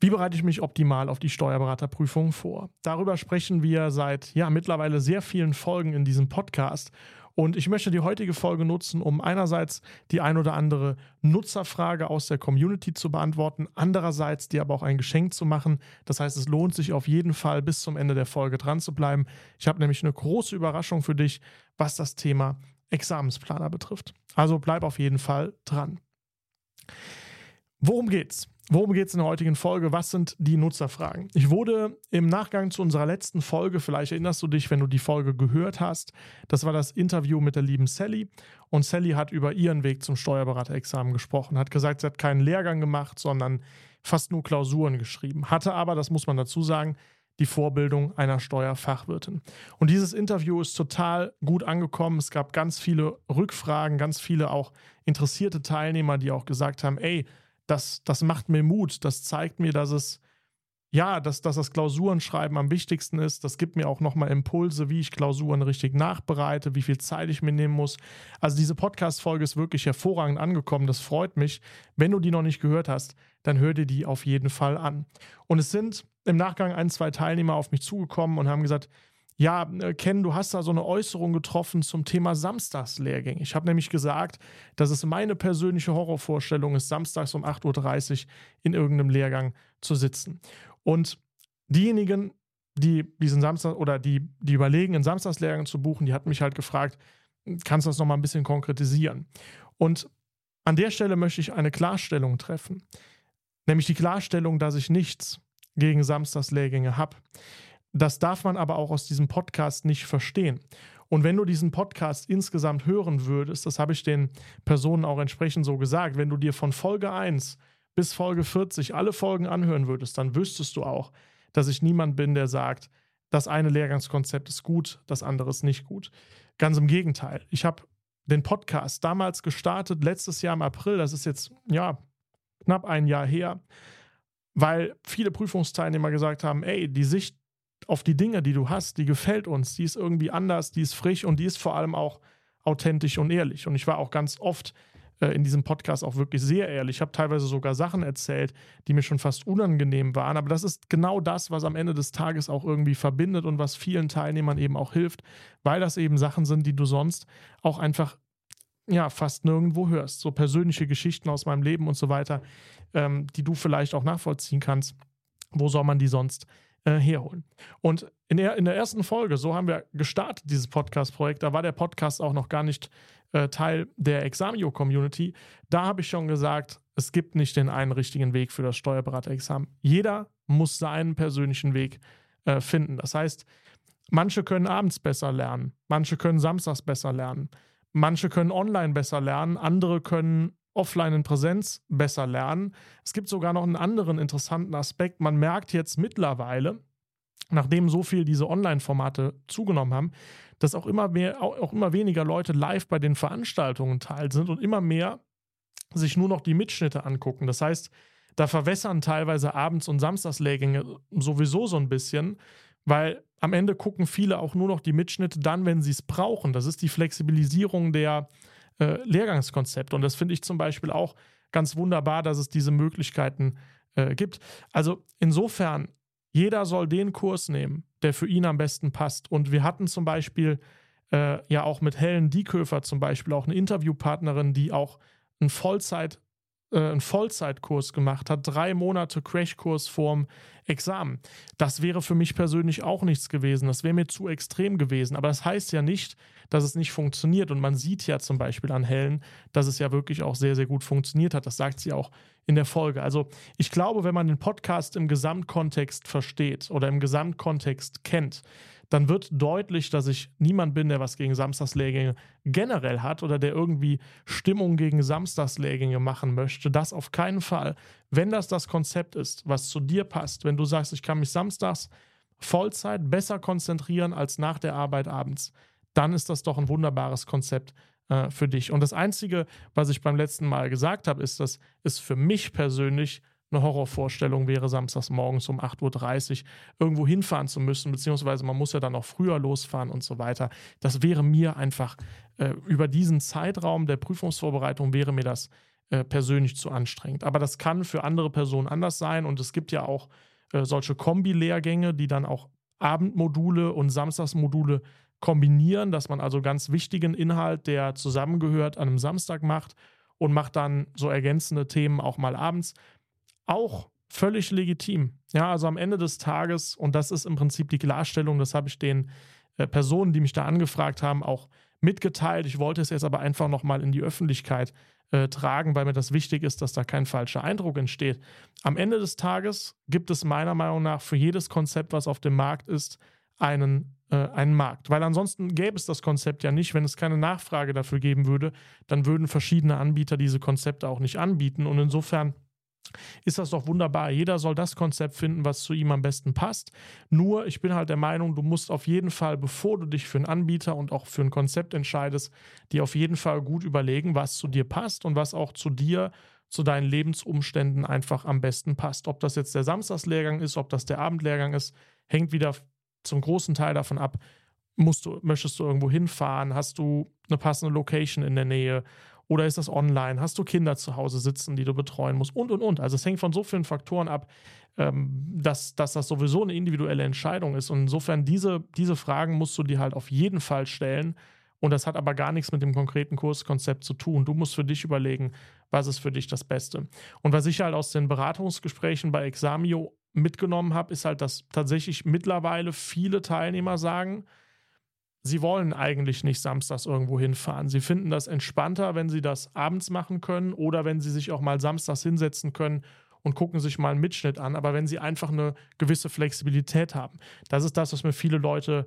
Wie bereite ich mich optimal auf die Steuerberaterprüfung vor? Darüber sprechen wir seit ja mittlerweile sehr vielen Folgen in diesem Podcast. Und ich möchte die heutige Folge nutzen, um einerseits die ein oder andere Nutzerfrage aus der Community zu beantworten, andererseits dir aber auch ein Geschenk zu machen. Das heißt, es lohnt sich auf jeden Fall bis zum Ende der Folge dran zu bleiben. Ich habe nämlich eine große Überraschung für dich, was das Thema Examensplaner betrifft. Also bleib auf jeden Fall dran. Worum geht's? Worum geht es in der heutigen Folge? Was sind die Nutzerfragen? Ich wurde im Nachgang zu unserer letzten Folge, vielleicht erinnerst du dich, wenn du die Folge gehört hast, das war das Interview mit der lieben Sally. Und Sally hat über ihren Weg zum Steuerberaterexamen gesprochen, hat gesagt, sie hat keinen Lehrgang gemacht, sondern fast nur Klausuren geschrieben. Hatte aber, das muss man dazu sagen, die Vorbildung einer Steuerfachwirtin. Und dieses Interview ist total gut angekommen. Es gab ganz viele Rückfragen, ganz viele auch interessierte Teilnehmer, die auch gesagt haben, ey, das, das macht mir Mut. Das zeigt mir, dass es, ja, dass, dass das Klausurenschreiben am wichtigsten ist. Das gibt mir auch nochmal Impulse, wie ich Klausuren richtig nachbereite, wie viel Zeit ich mir nehmen muss. Also diese Podcast-Folge ist wirklich hervorragend angekommen. Das freut mich. Wenn du die noch nicht gehört hast, dann hör dir die auf jeden Fall an. Und es sind im Nachgang ein, zwei Teilnehmer auf mich zugekommen und haben gesagt, ja, äh, Ken, du hast da so eine Äußerung getroffen zum Thema Samstagslehrgänge. Ich habe nämlich gesagt, dass es meine persönliche Horrorvorstellung ist, samstags um 8.30 Uhr in irgendeinem Lehrgang zu sitzen. Und diejenigen, die diesen Samstag oder die, die überlegen, einen Samstagslehrgang zu buchen, die hatten mich halt gefragt, kannst du das nochmal ein bisschen konkretisieren? Und an der Stelle möchte ich eine Klarstellung treffen. Nämlich die Klarstellung, dass ich nichts gegen Samstagslehrgänge habe. Das darf man aber auch aus diesem Podcast nicht verstehen. Und wenn du diesen Podcast insgesamt hören würdest, das habe ich den Personen auch entsprechend so gesagt, wenn du dir von Folge 1 bis Folge 40 alle Folgen anhören würdest, dann wüsstest du auch, dass ich niemand bin, der sagt, das eine Lehrgangskonzept ist gut, das andere ist nicht gut. Ganz im Gegenteil. Ich habe den Podcast damals gestartet, letztes Jahr im April, das ist jetzt ja knapp ein Jahr her, weil viele Prüfungsteilnehmer gesagt haben, ey, die Sicht auf die Dinge, die du hast, die gefällt uns, die ist irgendwie anders, die ist frisch und die ist vor allem auch authentisch und ehrlich. Und ich war auch ganz oft äh, in diesem Podcast auch wirklich sehr ehrlich. Ich habe teilweise sogar Sachen erzählt, die mir schon fast unangenehm waren. Aber das ist genau das, was am Ende des Tages auch irgendwie verbindet und was vielen Teilnehmern eben auch hilft, weil das eben Sachen sind, die du sonst auch einfach ja fast nirgendwo hörst. So persönliche Geschichten aus meinem Leben und so weiter, ähm, die du vielleicht auch nachvollziehen kannst. Wo soll man die sonst äh, herholen. Und in der, in der ersten Folge, so haben wir gestartet, dieses Podcast-Projekt, da war der Podcast auch noch gar nicht äh, Teil der Examio-Community. Da habe ich schon gesagt, es gibt nicht den einen richtigen Weg für das Steuerberaterexamen. Jeder muss seinen persönlichen Weg äh, finden. Das heißt, manche können abends besser lernen, manche können samstags besser lernen, manche können online besser lernen, andere können offline in Präsenz besser lernen. Es gibt sogar noch einen anderen interessanten Aspekt. Man merkt jetzt mittlerweile, nachdem so viel diese Online-Formate zugenommen haben, dass auch immer mehr, auch immer weniger Leute live bei den Veranstaltungen teil sind und immer mehr sich nur noch die Mitschnitte angucken. Das heißt, da verwässern teilweise Abends- und Samstagslehrgänge sowieso so ein bisschen, weil am Ende gucken viele auch nur noch die Mitschnitte dann, wenn sie es brauchen. Das ist die Flexibilisierung der, äh, Lehrgangskonzept. Und das finde ich zum Beispiel auch ganz wunderbar, dass es diese Möglichkeiten äh, gibt. Also insofern, jeder soll den Kurs nehmen, der für ihn am besten passt. Und wir hatten zum Beispiel äh, ja auch mit Helen Dieköfer zum Beispiel auch eine Interviewpartnerin, die auch ein Vollzeit äh, einen Vollzeitkurs gemacht hat, drei Monate Crashkurs vorm Examen. Das wäre für mich persönlich auch nichts gewesen. Das wäre mir zu extrem gewesen. Aber das heißt ja nicht, dass es nicht funktioniert. Und man sieht ja zum Beispiel an Helen, dass es ja wirklich auch sehr, sehr gut funktioniert hat. Das sagt sie auch in der Folge. Also ich glaube, wenn man den Podcast im Gesamtkontext versteht oder im Gesamtkontext kennt, dann wird deutlich, dass ich niemand bin, der was gegen Samstagslehrgänge generell hat oder der irgendwie Stimmung gegen Samstagslehrgänge machen möchte. Das auf keinen Fall. Wenn das das Konzept ist, was zu dir passt, wenn du sagst, ich kann mich samstags Vollzeit besser konzentrieren als nach der Arbeit abends, dann ist das doch ein wunderbares Konzept äh, für dich. Und das Einzige, was ich beim letzten Mal gesagt habe, ist, dass es für mich persönlich eine Horrorvorstellung wäre, samstags morgens um 8.30 Uhr irgendwo hinfahren zu müssen, beziehungsweise man muss ja dann auch früher losfahren und so weiter. Das wäre mir einfach äh, über diesen Zeitraum der Prüfungsvorbereitung wäre mir das äh, persönlich zu anstrengend. Aber das kann für andere Personen anders sein und es gibt ja auch äh, solche Kombi-Lehrgänge, die dann auch Abendmodule und Samstagsmodule kombinieren, dass man also ganz wichtigen Inhalt, der zusammengehört, an einem Samstag macht und macht dann so ergänzende Themen auch mal abends. Auch völlig legitim. Ja, also am Ende des Tages, und das ist im Prinzip die Klarstellung, das habe ich den äh, Personen, die mich da angefragt haben, auch mitgeteilt. Ich wollte es jetzt aber einfach nochmal in die Öffentlichkeit äh, tragen, weil mir das wichtig ist, dass da kein falscher Eindruck entsteht. Am Ende des Tages gibt es meiner Meinung nach für jedes Konzept, was auf dem Markt ist, einen, äh, einen Markt. Weil ansonsten gäbe es das Konzept ja nicht. Wenn es keine Nachfrage dafür geben würde, dann würden verschiedene Anbieter diese Konzepte auch nicht anbieten. Und insofern ist das doch wunderbar. Jeder soll das Konzept finden, was zu ihm am besten passt. Nur, ich bin halt der Meinung, du musst auf jeden Fall, bevor du dich für einen Anbieter und auch für ein Konzept entscheidest, dir auf jeden Fall gut überlegen, was zu dir passt und was auch zu dir, zu deinen Lebensumständen einfach am besten passt. Ob das jetzt der Samstagslehrgang ist, ob das der Abendlehrgang ist, hängt wieder zum großen Teil davon ab, musst du, möchtest du irgendwo hinfahren, hast du eine passende Location in der Nähe oder ist das online? Hast du Kinder zu Hause sitzen, die du betreuen musst? Und, und, und. Also es hängt von so vielen Faktoren ab, ähm, dass, dass das sowieso eine individuelle Entscheidung ist. Und insofern, diese, diese Fragen musst du dir halt auf jeden Fall stellen. Und das hat aber gar nichts mit dem konkreten Kurskonzept zu tun. Du musst für dich überlegen, was ist für dich das Beste. Und was ich halt aus den Beratungsgesprächen bei Examio mitgenommen habe, ist halt, dass tatsächlich mittlerweile viele Teilnehmer sagen, sie wollen eigentlich nicht samstags irgendwo hinfahren. Sie finden das entspannter, wenn sie das abends machen können oder wenn sie sich auch mal samstags hinsetzen können und gucken sich mal einen Mitschnitt an. Aber wenn sie einfach eine gewisse Flexibilität haben, das ist das, was mir viele Leute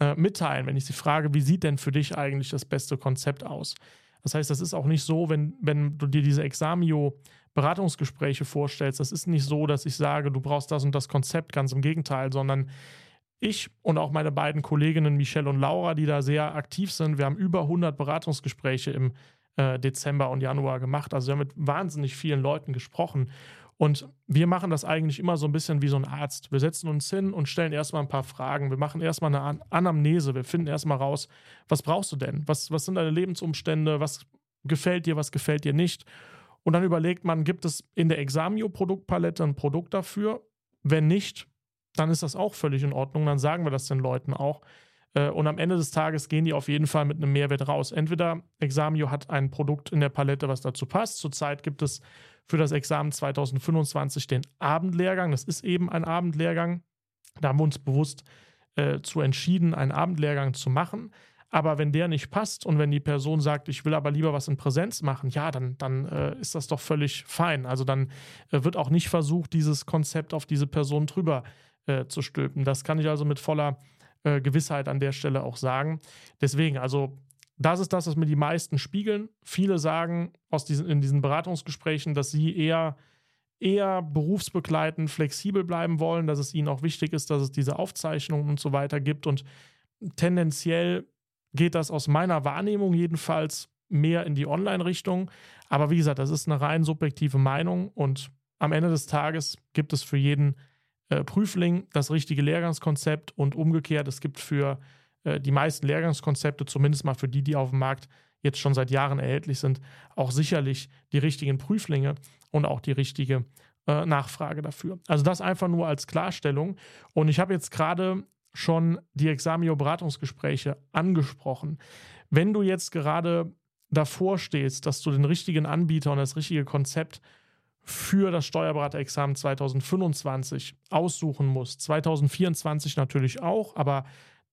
äh, mitteilen, wenn ich sie frage, wie sieht denn für dich eigentlich das beste Konzept aus? Das heißt, das ist auch nicht so, wenn, wenn du dir diese Examio-Beratungsgespräche vorstellst, das ist nicht so, dass ich sage, du brauchst das und das Konzept, ganz im Gegenteil, sondern ich und auch meine beiden Kolleginnen Michelle und Laura, die da sehr aktiv sind, wir haben über 100 Beratungsgespräche im äh, Dezember und Januar gemacht. Also wir haben mit wahnsinnig vielen Leuten gesprochen. Und wir machen das eigentlich immer so ein bisschen wie so ein Arzt. Wir setzen uns hin und stellen erstmal ein paar Fragen. Wir machen erstmal eine An Anamnese. Wir finden erstmal raus, was brauchst du denn? Was, was sind deine Lebensumstände? Was gefällt dir? Was gefällt dir nicht? Und dann überlegt man, gibt es in der Examio-Produktpalette ein Produkt dafür? Wenn nicht, dann ist das auch völlig in Ordnung. Dann sagen wir das den Leuten auch. Äh, und am Ende des Tages gehen die auf jeden Fall mit einem Mehrwert raus. Entweder Examio hat ein Produkt in der Palette, was dazu passt. Zurzeit gibt es für das Examen 2025 den Abendlehrgang. Das ist eben ein Abendlehrgang. Da haben wir uns bewusst äh, zu entschieden, einen Abendlehrgang zu machen. Aber wenn der nicht passt und wenn die Person sagt, ich will aber lieber was in Präsenz machen, ja, dann, dann äh, ist das doch völlig fein. Also dann äh, wird auch nicht versucht, dieses Konzept auf diese Person drüber äh, zu stülpen. Das kann ich also mit voller äh, Gewissheit an der Stelle auch sagen. Deswegen, also das ist das, was mir die meisten spiegeln. Viele sagen aus diesen, in diesen Beratungsgesprächen, dass sie eher, eher berufsbegleitend flexibel bleiben wollen, dass es ihnen auch wichtig ist, dass es diese Aufzeichnungen und so weiter gibt. Und tendenziell geht das aus meiner Wahrnehmung jedenfalls mehr in die Online-Richtung. Aber wie gesagt, das ist eine rein subjektive Meinung und am Ende des Tages gibt es für jeden äh, Prüfling das richtige Lehrgangskonzept und umgekehrt, es gibt für äh, die meisten Lehrgangskonzepte, zumindest mal für die, die auf dem Markt jetzt schon seit Jahren erhältlich sind, auch sicherlich die richtigen Prüflinge und auch die richtige äh, Nachfrage dafür. Also das einfach nur als Klarstellung. Und ich habe jetzt gerade schon die Examio-Beratungsgespräche angesprochen. Wenn du jetzt gerade davor stehst, dass du den richtigen Anbieter und das richtige Konzept für das Steuerberaterexamen 2025 aussuchen muss. 2024 natürlich auch, aber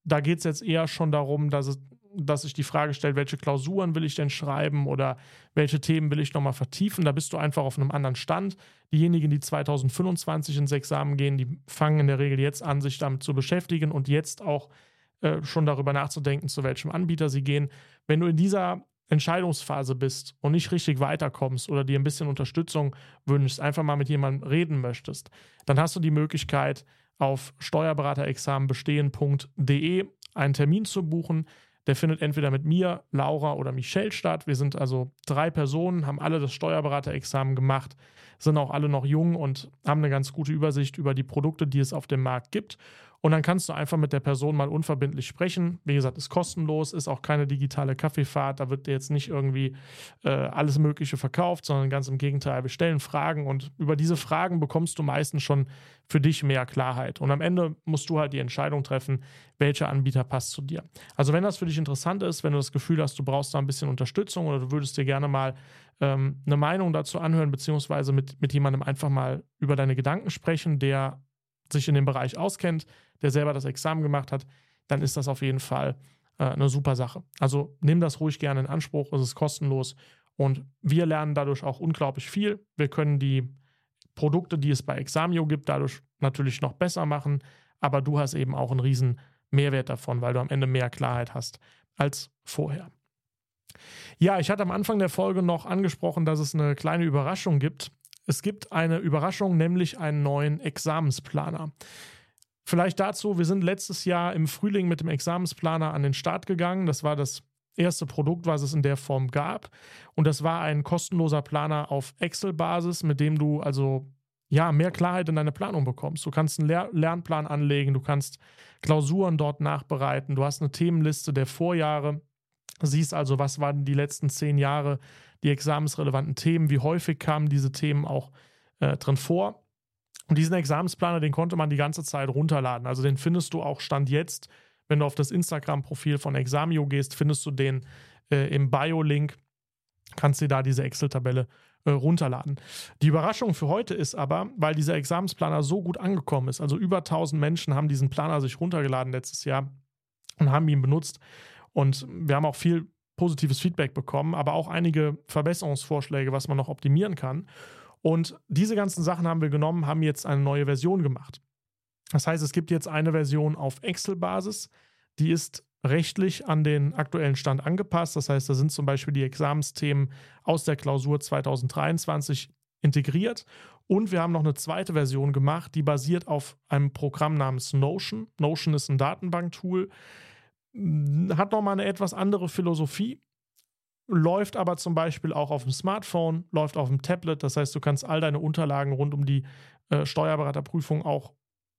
da geht es jetzt eher schon darum, dass, es, dass sich die Frage stellt, welche Klausuren will ich denn schreiben oder welche Themen will ich nochmal vertiefen. Da bist du einfach auf einem anderen Stand. Diejenigen, die 2025 ins Examen gehen, die fangen in der Regel jetzt an, sich damit zu beschäftigen und jetzt auch äh, schon darüber nachzudenken, zu welchem Anbieter sie gehen. Wenn du in dieser Entscheidungsphase bist und nicht richtig weiterkommst oder dir ein bisschen Unterstützung wünschst, einfach mal mit jemandem reden möchtest, dann hast du die Möglichkeit, auf steuerberaterexamenbestehen.de einen Termin zu buchen. Der findet entweder mit mir, Laura oder Michelle statt. Wir sind also drei Personen, haben alle das Steuerberaterexamen gemacht. Sind auch alle noch jung und haben eine ganz gute Übersicht über die Produkte, die es auf dem Markt gibt. Und dann kannst du einfach mit der Person mal unverbindlich sprechen. Wie gesagt, ist kostenlos, ist auch keine digitale Kaffeefahrt. Da wird dir jetzt nicht irgendwie äh, alles Mögliche verkauft, sondern ganz im Gegenteil. Wir stellen Fragen und über diese Fragen bekommst du meistens schon für dich mehr Klarheit. Und am Ende musst du halt die Entscheidung treffen, welcher Anbieter passt zu dir. Also, wenn das für dich interessant ist, wenn du das Gefühl hast, du brauchst da ein bisschen Unterstützung oder du würdest dir gerne mal ähm, eine Meinung dazu anhören, beziehungsweise mit, mit jemandem einfach mal über deine Gedanken sprechen, der sich in dem Bereich auskennt, der selber das Examen gemacht hat, dann ist das auf jeden Fall äh, eine super Sache. Also nimm das ruhig gerne in Anspruch, es ist kostenlos und wir lernen dadurch auch unglaublich viel. Wir können die Produkte, die es bei Examio gibt, dadurch natürlich noch besser machen, aber du hast eben auch einen riesen Mehrwert davon, weil du am Ende mehr Klarheit hast als vorher. Ja, ich hatte am Anfang der Folge noch angesprochen, dass es eine kleine Überraschung gibt. Es gibt eine Überraschung, nämlich einen neuen Examensplaner. Vielleicht dazu, wir sind letztes Jahr im Frühling mit dem Examensplaner an den Start gegangen. Das war das erste Produkt, was es in der Form gab. Und das war ein kostenloser Planer auf Excel-Basis, mit dem du also ja, mehr Klarheit in deine Planung bekommst. Du kannst einen Lehr Lernplan anlegen, du kannst Klausuren dort nachbereiten, du hast eine Themenliste der Vorjahre, siehst also, was waren die letzten zehn Jahre die examensrelevanten Themen, wie häufig kamen diese Themen auch äh, drin vor. Und diesen Examensplaner, den konnte man die ganze Zeit runterladen. Also den findest du auch Stand jetzt, wenn du auf das Instagram-Profil von Examio gehst, findest du den äh, im Bio-Link, kannst dir da diese Excel-Tabelle äh, runterladen. Die Überraschung für heute ist aber, weil dieser Examensplaner so gut angekommen ist, also über 1000 Menschen haben diesen Planer sich runtergeladen letztes Jahr und haben ihn benutzt. Und wir haben auch viel positives Feedback bekommen, aber auch einige Verbesserungsvorschläge, was man noch optimieren kann. Und diese ganzen Sachen haben wir genommen, haben jetzt eine neue Version gemacht. Das heißt, es gibt jetzt eine Version auf Excel-Basis, die ist rechtlich an den aktuellen Stand angepasst. Das heißt, da sind zum Beispiel die Examensthemen aus der Klausur 2023 integriert. Und wir haben noch eine zweite Version gemacht, die basiert auf einem Programm namens Notion. Notion ist ein Datenbanktool, hat nochmal eine etwas andere Philosophie läuft aber zum Beispiel auch auf dem Smartphone, läuft auf dem Tablet. Das heißt, du kannst all deine Unterlagen rund um die äh, Steuerberaterprüfung auch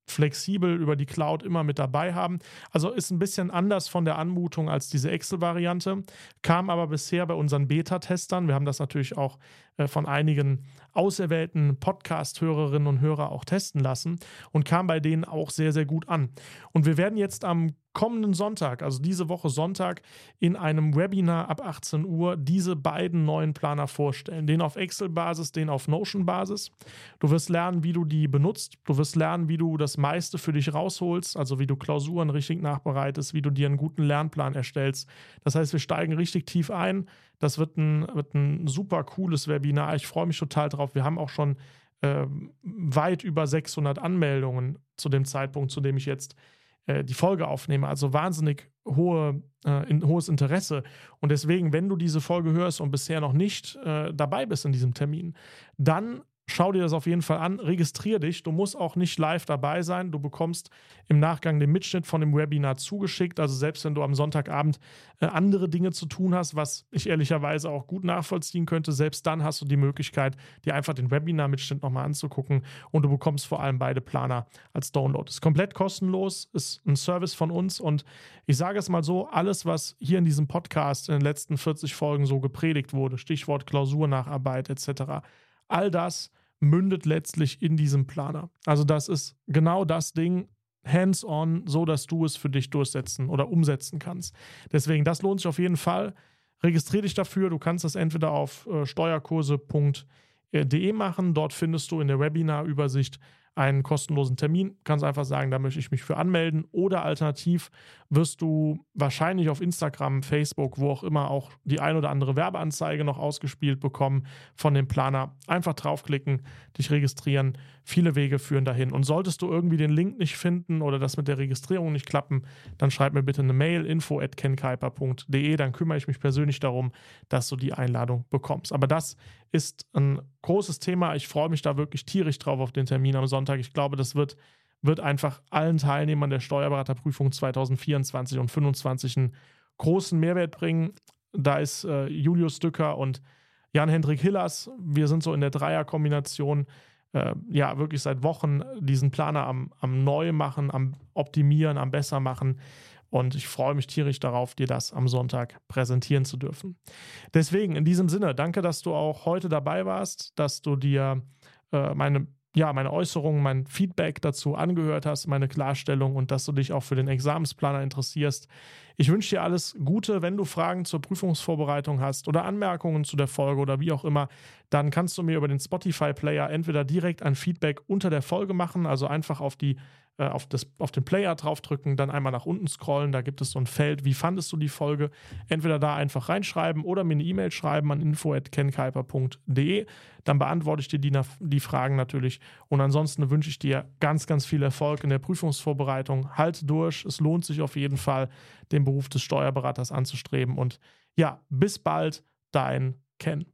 flexibel über die Cloud immer mit dabei haben. Also ist ein bisschen anders von der Anmutung als diese Excel-Variante, kam aber bisher bei unseren Beta-Testern, wir haben das natürlich auch äh, von einigen auserwählten Podcast-Hörerinnen und Hörer auch testen lassen und kam bei denen auch sehr, sehr gut an. Und wir werden jetzt am kommenden Sonntag, also diese Woche Sonntag, in einem Webinar ab 18 Uhr diese beiden neuen Planer vorstellen. Den auf Excel-Basis, den auf Notion-Basis. Du wirst lernen, wie du die benutzt. Du wirst lernen, wie du das meiste für dich rausholst, also wie du Klausuren richtig nachbereitest, wie du dir einen guten Lernplan erstellst. Das heißt, wir steigen richtig tief ein. Das wird ein, wird ein super cooles Webinar. Ich freue mich total drauf. Wir haben auch schon äh, weit über 600 Anmeldungen zu dem Zeitpunkt, zu dem ich jetzt äh, die Folge aufnehme. Also wahnsinnig hohe, äh, in, hohes Interesse. Und deswegen, wenn du diese Folge hörst und bisher noch nicht äh, dabei bist in diesem Termin, dann Schau dir das auf jeden Fall an, registriere dich. Du musst auch nicht live dabei sein. Du bekommst im Nachgang den Mitschnitt von dem Webinar zugeschickt. Also selbst wenn du am Sonntagabend äh, andere Dinge zu tun hast, was ich ehrlicherweise auch gut nachvollziehen könnte, selbst dann hast du die Möglichkeit, dir einfach den Webinar-Mitschnitt nochmal anzugucken und du bekommst vor allem beide Planer als Download. Ist komplett kostenlos, ist ein Service von uns und ich sage es mal so, alles, was hier in diesem Podcast in den letzten 40 Folgen so gepredigt wurde, Stichwort Klausurnacharbeit etc., all das mündet letztlich in diesem Planer. Also das ist genau das Ding, hands-on, so dass du es für dich durchsetzen oder umsetzen kannst. Deswegen, das lohnt sich auf jeden Fall. Registriere dich dafür. Du kannst das entweder auf äh, steuerkurse.de machen. Dort findest du in der Webinar-Übersicht einen kostenlosen Termin. Kannst einfach sagen, da möchte ich mich für anmelden. Oder alternativ wirst du wahrscheinlich auf Instagram, Facebook, wo auch immer auch die ein oder andere Werbeanzeige noch ausgespielt bekommen von dem Planer. Einfach draufklicken, dich registrieren. Viele Wege führen dahin. Und solltest du irgendwie den Link nicht finden oder das mit der Registrierung nicht klappen, dann schreib mir bitte eine Mail info at kenkuiper.de. Dann kümmere ich mich persönlich darum, dass du die Einladung bekommst. Aber das ist ein großes Thema. Ich freue mich da wirklich tierisch drauf auf den Termin am Sonntag. Ich glaube, das wird, wird einfach allen Teilnehmern der Steuerberaterprüfung 2024 und 2025 einen großen Mehrwert bringen. Da ist äh, Julius Dücker und Jan-Hendrik Hillers. Wir sind so in der Dreierkombination äh, ja wirklich seit Wochen diesen Planer am, am neu machen, am optimieren, am besser machen. Und ich freue mich tierisch darauf, dir das am Sonntag präsentieren zu dürfen. Deswegen, in diesem Sinne, danke, dass du auch heute dabei warst, dass du dir äh, meine ja, meine Äußerungen, mein Feedback dazu angehört hast, meine Klarstellung und dass du dich auch für den Examensplaner interessierst. Ich wünsche dir alles Gute. Wenn du Fragen zur Prüfungsvorbereitung hast oder Anmerkungen zu der Folge oder wie auch immer, dann kannst du mir über den Spotify-Player entweder direkt ein Feedback unter der Folge machen, also einfach auf die äh, auf, das, auf den Player draufdrücken, dann einmal nach unten scrollen, da gibt es so ein Feld, wie fandest du die Folge? Entweder da einfach reinschreiben oder mir eine E-Mail schreiben an info.kenkuiper.de, dann beantworte ich dir die, die Fragen natürlich und ansonsten wünsche ich dir ganz, ganz viel Erfolg in der Prüfungsvorbereitung. Halt durch, es lohnt sich auf jeden Fall, den Beruf des Steuerberaters anzustreben und ja, bis bald, dein Ken.